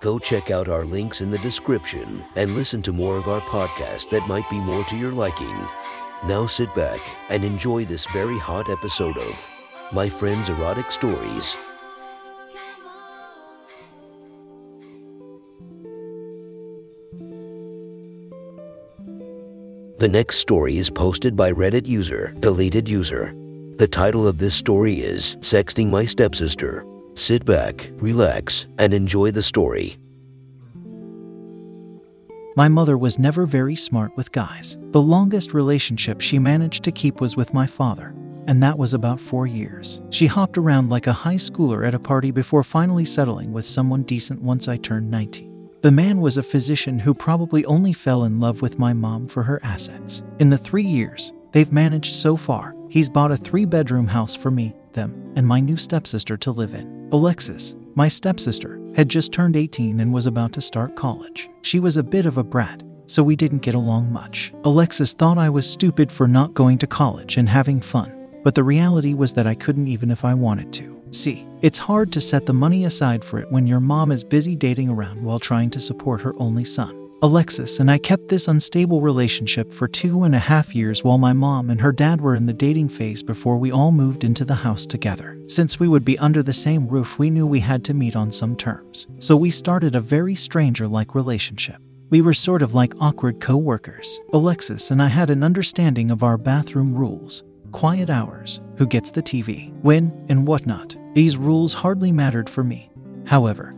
Go check out our links in the description and listen to more of our podcast that might be more to your liking. Now sit back and enjoy this very hot episode of My Friend's Erotic Stories. The next story is posted by Reddit user, deleted user. The title of this story is Sexting My Stepsister. Sit back, relax, and enjoy the story. My mother was never very smart with guys. The longest relationship she managed to keep was with my father, and that was about four years. She hopped around like a high schooler at a party before finally settling with someone decent once I turned 19. The man was a physician who probably only fell in love with my mom for her assets. In the three years they've managed so far, he's bought a three bedroom house for me, them, and my new stepsister to live in. Alexis, my stepsister, had just turned 18 and was about to start college. She was a bit of a brat, so we didn't get along much. Alexis thought I was stupid for not going to college and having fun, but the reality was that I couldn't even if I wanted to. See, it's hard to set the money aside for it when your mom is busy dating around while trying to support her only son. Alexis and I kept this unstable relationship for two and a half years while my mom and her dad were in the dating phase before we all moved into the house together. Since we would be under the same roof, we knew we had to meet on some terms. So we started a very stranger like relationship. We were sort of like awkward co workers. Alexis and I had an understanding of our bathroom rules quiet hours, who gets the TV, when, and whatnot. These rules hardly mattered for me. However,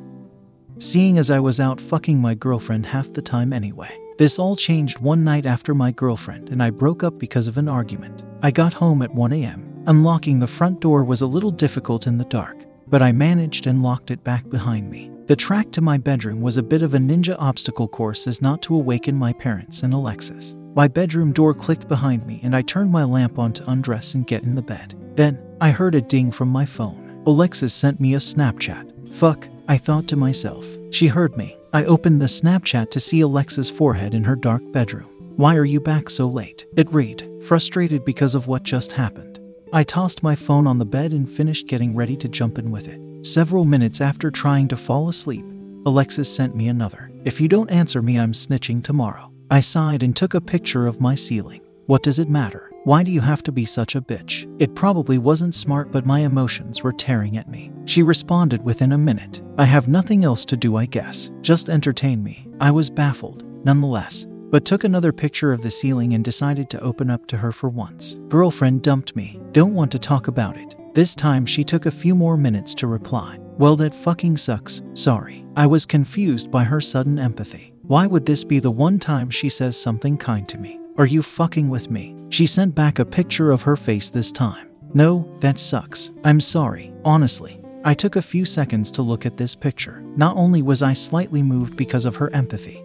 seeing as I was out fucking my girlfriend half the time anyway. This all changed one night after my girlfriend and I broke up because of an argument. I got home at 1 a.m. Unlocking the front door was a little difficult in the dark, but I managed and locked it back behind me. The track to my bedroom was a bit of a ninja obstacle course as not to awaken my parents and Alexis. My bedroom door clicked behind me and I turned my lamp on to undress and get in the bed. Then, I heard a ding from my phone. Alexis sent me a Snapchat. Fuck, I thought to myself. She heard me. I opened the Snapchat to see Alexis' forehead in her dark bedroom. Why are you back so late? It read, frustrated because of what just happened. I tossed my phone on the bed and finished getting ready to jump in with it. Several minutes after trying to fall asleep, Alexis sent me another. If you don't answer me, I'm snitching tomorrow. I sighed and took a picture of my ceiling. What does it matter? Why do you have to be such a bitch? It probably wasn't smart, but my emotions were tearing at me. She responded within a minute. I have nothing else to do, I guess. Just entertain me. I was baffled, nonetheless, but took another picture of the ceiling and decided to open up to her for once. Girlfriend dumped me. Don't want to talk about it. This time she took a few more minutes to reply. Well, that fucking sucks. Sorry. I was confused by her sudden empathy. Why would this be the one time she says something kind to me? Are you fucking with me? She sent back a picture of her face this time. No, that sucks. I'm sorry, honestly. I took a few seconds to look at this picture. Not only was I slightly moved because of her empathy,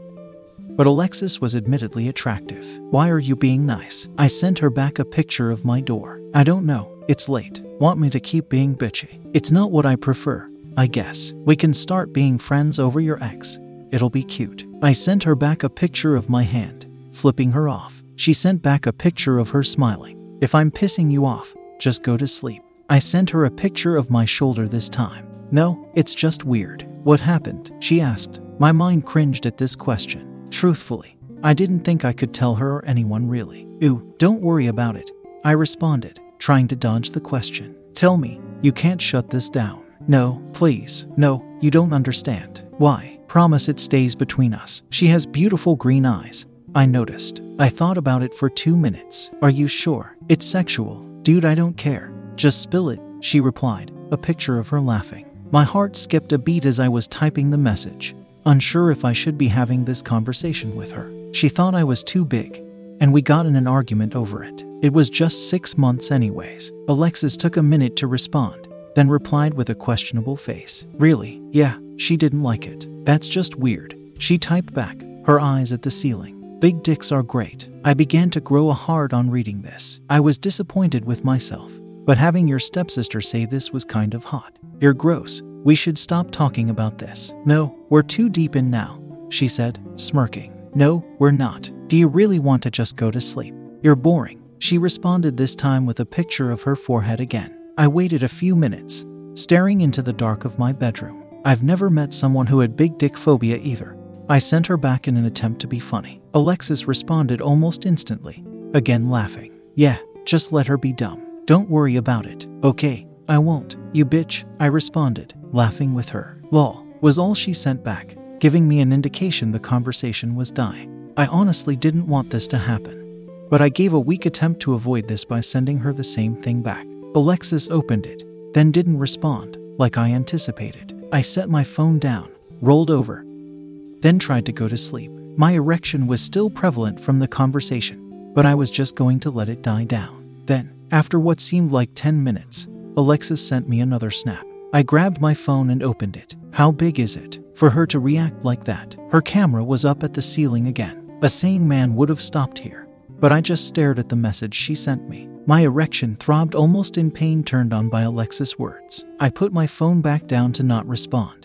but Alexis was admittedly attractive. Why are you being nice? I sent her back a picture of my door. I don't know. It's late. Want me to keep being bitchy? It's not what I prefer. I guess. We can start being friends over your ex. It'll be cute. I sent her back a picture of my hand, flipping her off. She sent back a picture of her smiling. If I'm pissing you off, just go to sleep. I sent her a picture of my shoulder this time. No, it's just weird. What happened? She asked. My mind cringed at this question. Truthfully, I didn't think I could tell her or anyone really. Ooh, don't worry about it. I responded, trying to dodge the question. Tell me, you can't shut this down. No, please. No, you don't understand. Why? Promise it stays between us. She has beautiful green eyes. I noticed. I thought about it for two minutes. Are you sure? It's sexual. Dude, I don't care. Just spill it, she replied, a picture of her laughing. My heart skipped a beat as I was typing the message, unsure if I should be having this conversation with her. She thought I was too big, and we got in an argument over it. It was just six months, anyways. Alexis took a minute to respond, then replied with a questionable face. Really? Yeah, she didn't like it. That's just weird. She typed back, her eyes at the ceiling. Big dicks are great. I began to grow a hard on reading this. I was disappointed with myself. But having your stepsister say this was kind of hot. You're gross. We should stop talking about this. No, we're too deep in now, she said, smirking. No, we're not. Do you really want to just go to sleep? You're boring. She responded this time with a picture of her forehead again. I waited a few minutes, staring into the dark of my bedroom. I've never met someone who had big dick phobia either. I sent her back in an attempt to be funny. Alexis responded almost instantly, again laughing. Yeah, just let her be dumb. Don't worry about it. Okay, I won't. You bitch, I responded, laughing with her. Lol, was all she sent back, giving me an indication the conversation was dying. I honestly didn't want this to happen, but I gave a weak attempt to avoid this by sending her the same thing back. Alexis opened it, then didn't respond, like I anticipated. I set my phone down, rolled over, then tried to go to sleep. My erection was still prevalent from the conversation, but I was just going to let it die down. Then, after what seemed like 10 minutes, Alexis sent me another snap. I grabbed my phone and opened it. How big is it? For her to react like that, her camera was up at the ceiling again. A sane man would have stopped here. But I just stared at the message she sent me. My erection throbbed almost in pain, turned on by Alexis' words. I put my phone back down to not respond.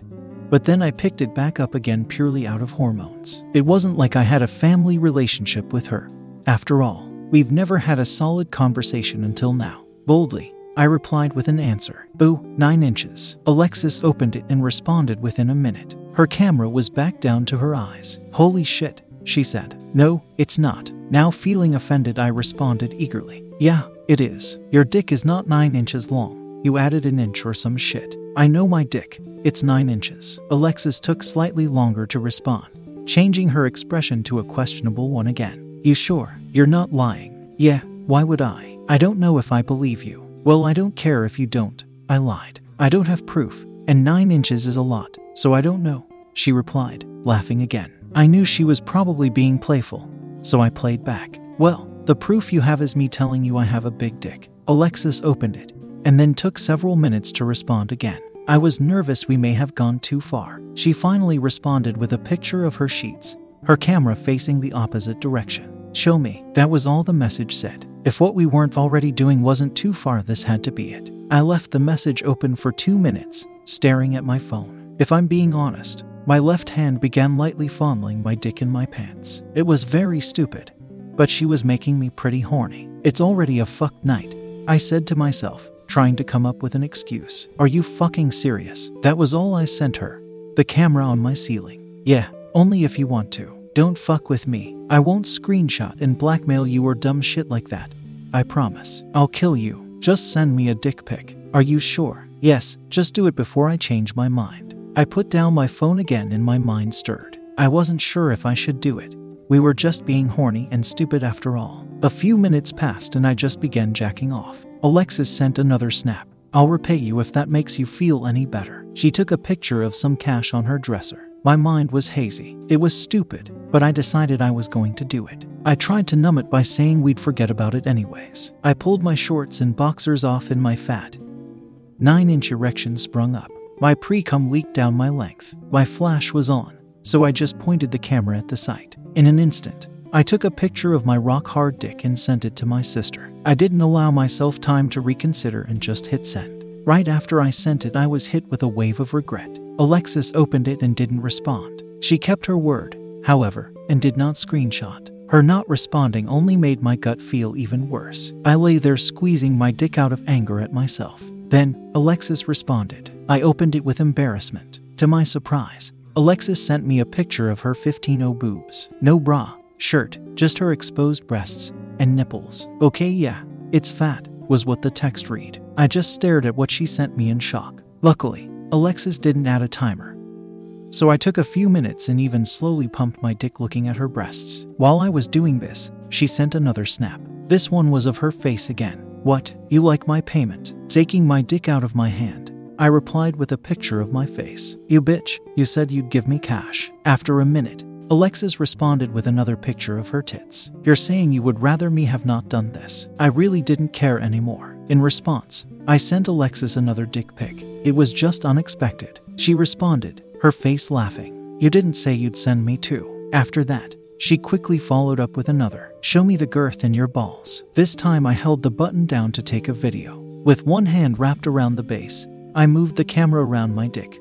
But then I picked it back up again purely out of hormones. It wasn't like I had a family relationship with her. After all, we've never had a solid conversation until now. Boldly, I replied with an answer. Boo, 9 inches. Alexis opened it and responded within a minute. Her camera was back down to her eyes. Holy shit, she said. No, it's not. Now feeling offended, I responded eagerly. Yeah, it is. Your dick is not 9 inches long. You added an inch or some shit. I know my dick. It's 9 inches. Alexis took slightly longer to respond, changing her expression to a questionable one again. You sure? You're not lying. Yeah, why would I? I don't know if I believe you. Well, I don't care if you don't. I lied. I don't have proof, and 9 inches is a lot, so I don't know. She replied, laughing again. I knew she was probably being playful, so I played back. Well, the proof you have is me telling you I have a big dick. Alexis opened it and then took several minutes to respond again. I was nervous we may have gone too far. She finally responded with a picture of her sheets, her camera facing the opposite direction. Show me. That was all the message said. If what we weren't already doing wasn't too far, this had to be it. I left the message open for two minutes, staring at my phone. If I'm being honest, my left hand began lightly fondling my dick in my pants. It was very stupid, but she was making me pretty horny. It's already a fucked night, I said to myself, trying to come up with an excuse. Are you fucking serious? That was all I sent her. The camera on my ceiling. Yeah, only if you want to. Don't fuck with me. I won't screenshot and blackmail you or dumb shit like that. I promise. I'll kill you. Just send me a dick pic. Are you sure? Yes, just do it before I change my mind. I put down my phone again and my mind stirred. I wasn't sure if I should do it. We were just being horny and stupid after all. A few minutes passed and I just began jacking off. Alexis sent another snap. I'll repay you if that makes you feel any better. She took a picture of some cash on her dresser. My mind was hazy. It was stupid, but I decided I was going to do it. I tried to numb it by saying we'd forget about it anyways. I pulled my shorts and boxers off in my fat. Nine inch erection sprung up. My pre cum leaked down my length. My flash was on, so I just pointed the camera at the site. In an instant, I took a picture of my rock hard dick and sent it to my sister. I didn't allow myself time to reconsider and just hit send. Right after I sent it, I was hit with a wave of regret. Alexis opened it and didn't respond. She kept her word, however, and did not screenshot. Her not responding only made my gut feel even worse. I lay there squeezing my dick out of anger at myself. Then, Alexis responded. I opened it with embarrassment. To my surprise, Alexis sent me a picture of her 15 0 boobs. No bra, shirt, just her exposed breasts and nipples. Okay, yeah, it's fat, was what the text read. I just stared at what she sent me in shock. Luckily, Alexis didn't add a timer. So I took a few minutes and even slowly pumped my dick looking at her breasts. While I was doing this, she sent another snap. This one was of her face again. What, you like my payment? Taking my dick out of my hand. I replied with a picture of my face. You bitch, you said you'd give me cash. After a minute, Alexis responded with another picture of her tits. You're saying you would rather me have not done this. I really didn't care anymore. In response, I sent Alexis another dick pic. It was just unexpected. She responded, her face laughing. You didn't say you'd send me two. After that, She quickly followed up with another Show me the girth in your balls. This time I held the button down to take a video. With one hand wrapped around the base, I moved the camera around my dick,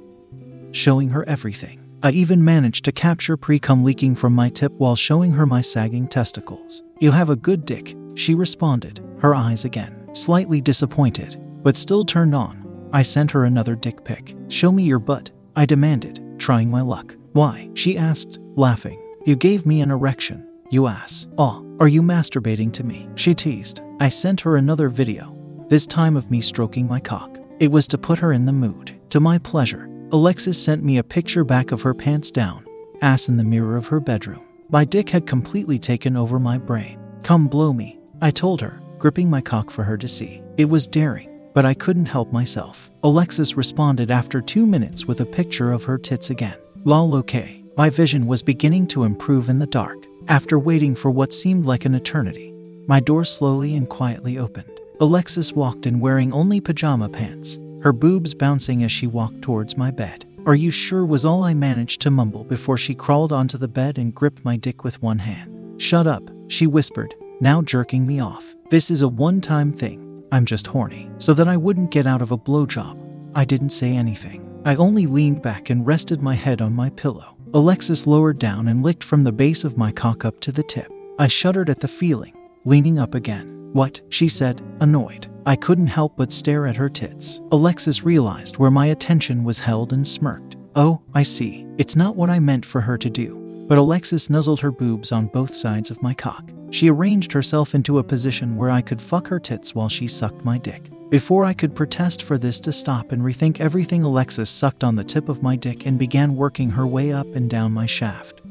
showing her everything. I even managed to capture pre cum leaking from my tip while showing her my sagging testicles. You have a good dick, she responded, her eyes again, slightly disappointed, but still turned on. I sent her another dick pic. Show me your butt, I demanded, trying my luck. Why? She asked, laughing. You gave me an erection, you ass. Oh, are you masturbating to me? She teased. I sent her another video, this time of me stroking my cock. It was to put her in the mood. To my pleasure, Alexis sent me a picture back of her pants down, ass in the mirror of her bedroom. My dick had completely taken over my brain. Come blow me, I told her, gripping my cock for her to see. It was daring, but I couldn't help myself. Alexis responded after two minutes with a picture of her tits again. Lol, okay. My vision was beginning to improve in the dark. After waiting for what seemed like an eternity, my door slowly and quietly opened. Alexis walked in wearing only pajama pants, her boobs bouncing as she walked towards my bed. Are you sure was all I managed to mumble before she crawled onto the bed and gripped my dick with one hand. Shut up, she whispered, now jerking me off. This is a one time thing. I'm just horny. So that I wouldn't get out of a blowjob. I didn't say anything. I only leaned back and rested my head on my pillow. Alexis lowered down and licked from the base of my cock up to the tip. I shuddered at the feeling, leaning up again. What? she said, annoyed. I couldn't help but stare at her tits. Alexis realized where my attention was held and smirked. Oh, I see. It's not what I meant for her to do. But Alexis nuzzled her boobs on both sides of my cock. She arranged herself into a position where I could fuck her tits while she sucked my dick. Before I could protest for this to stop and rethink everything, Alexis sucked on the tip of my dick and began working her way up and down my shaft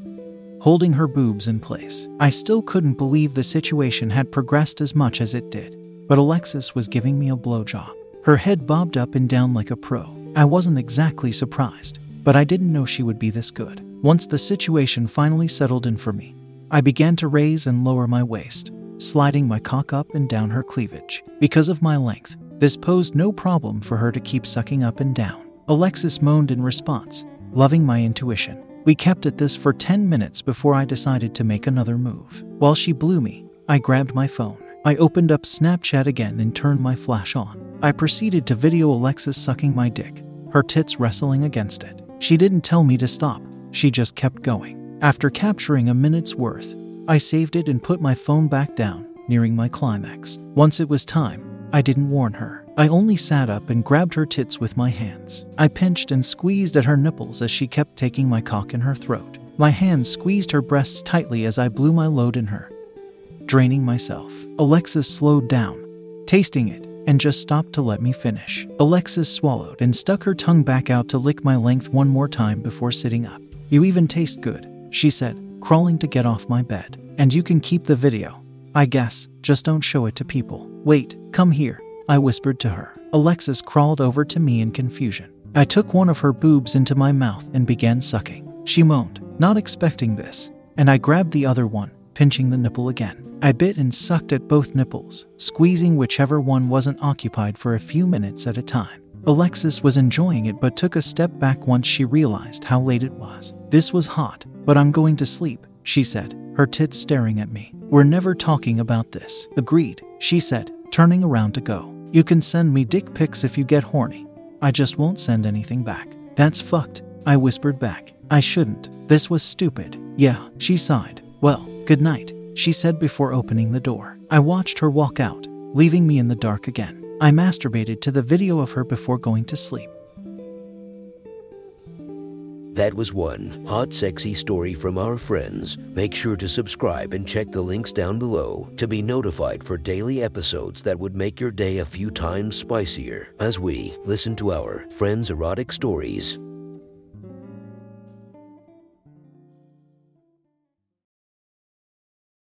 holding her boobs in place. I still couldn't believe the situation had progressed as much as it did, but Alexis was giving me a blowjob. Her head bobbed up and down like a pro. I wasn't exactly surprised, but I didn't know she would be this good. Once the situation finally settled in for me, I began to raise and lower my waist, sliding my cock up and down her cleavage. Because of my length, this posed no problem for her to keep sucking up and down. Alexis moaned in response, loving my intuition. We kept at this for 10 minutes before I decided to make another move. While she blew me, I grabbed my phone. I opened up Snapchat again and turned my flash on. I proceeded to video Alexis sucking my dick, her tits wrestling against it. She didn't tell me to stop, she just kept going. After capturing a minute's worth, I saved it and put my phone back down, nearing my climax. Once it was time, I didn't warn her. I only sat up and grabbed her tits with my hands. I pinched and squeezed at her nipples as she kept taking my cock in her throat. My hands squeezed her breasts tightly as I blew my load in her, draining myself. Alexis slowed down, tasting it, and just stopped to let me finish. Alexis swallowed and stuck her tongue back out to lick my length one more time before sitting up. You even taste good, she said, crawling to get off my bed. And you can keep the video. I guess, just don't show it to people. Wait, come here, I whispered to her. Alexis crawled over to me in confusion. I took one of her boobs into my mouth and began sucking. She moaned, not expecting this, and I grabbed the other one, pinching the nipple again. I bit and sucked at both nipples, squeezing whichever one wasn't occupied for a few minutes at a time. Alexis was enjoying it but took a step back once she realized how late it was. This was hot, but I'm going to sleep, she said, her tits staring at me. We're never talking about this. Agreed, she said, turning around to go. You can send me dick pics if you get horny. I just won't send anything back. That's fucked, I whispered back. I shouldn't. This was stupid. Yeah, she sighed. Well, good night, she said before opening the door. I watched her walk out, leaving me in the dark again. I masturbated to the video of her before going to sleep. That was one hot, sexy story from our friends. Make sure to subscribe and check the links down below to be notified for daily episodes that would make your day a few times spicier as we listen to our friends' erotic stories.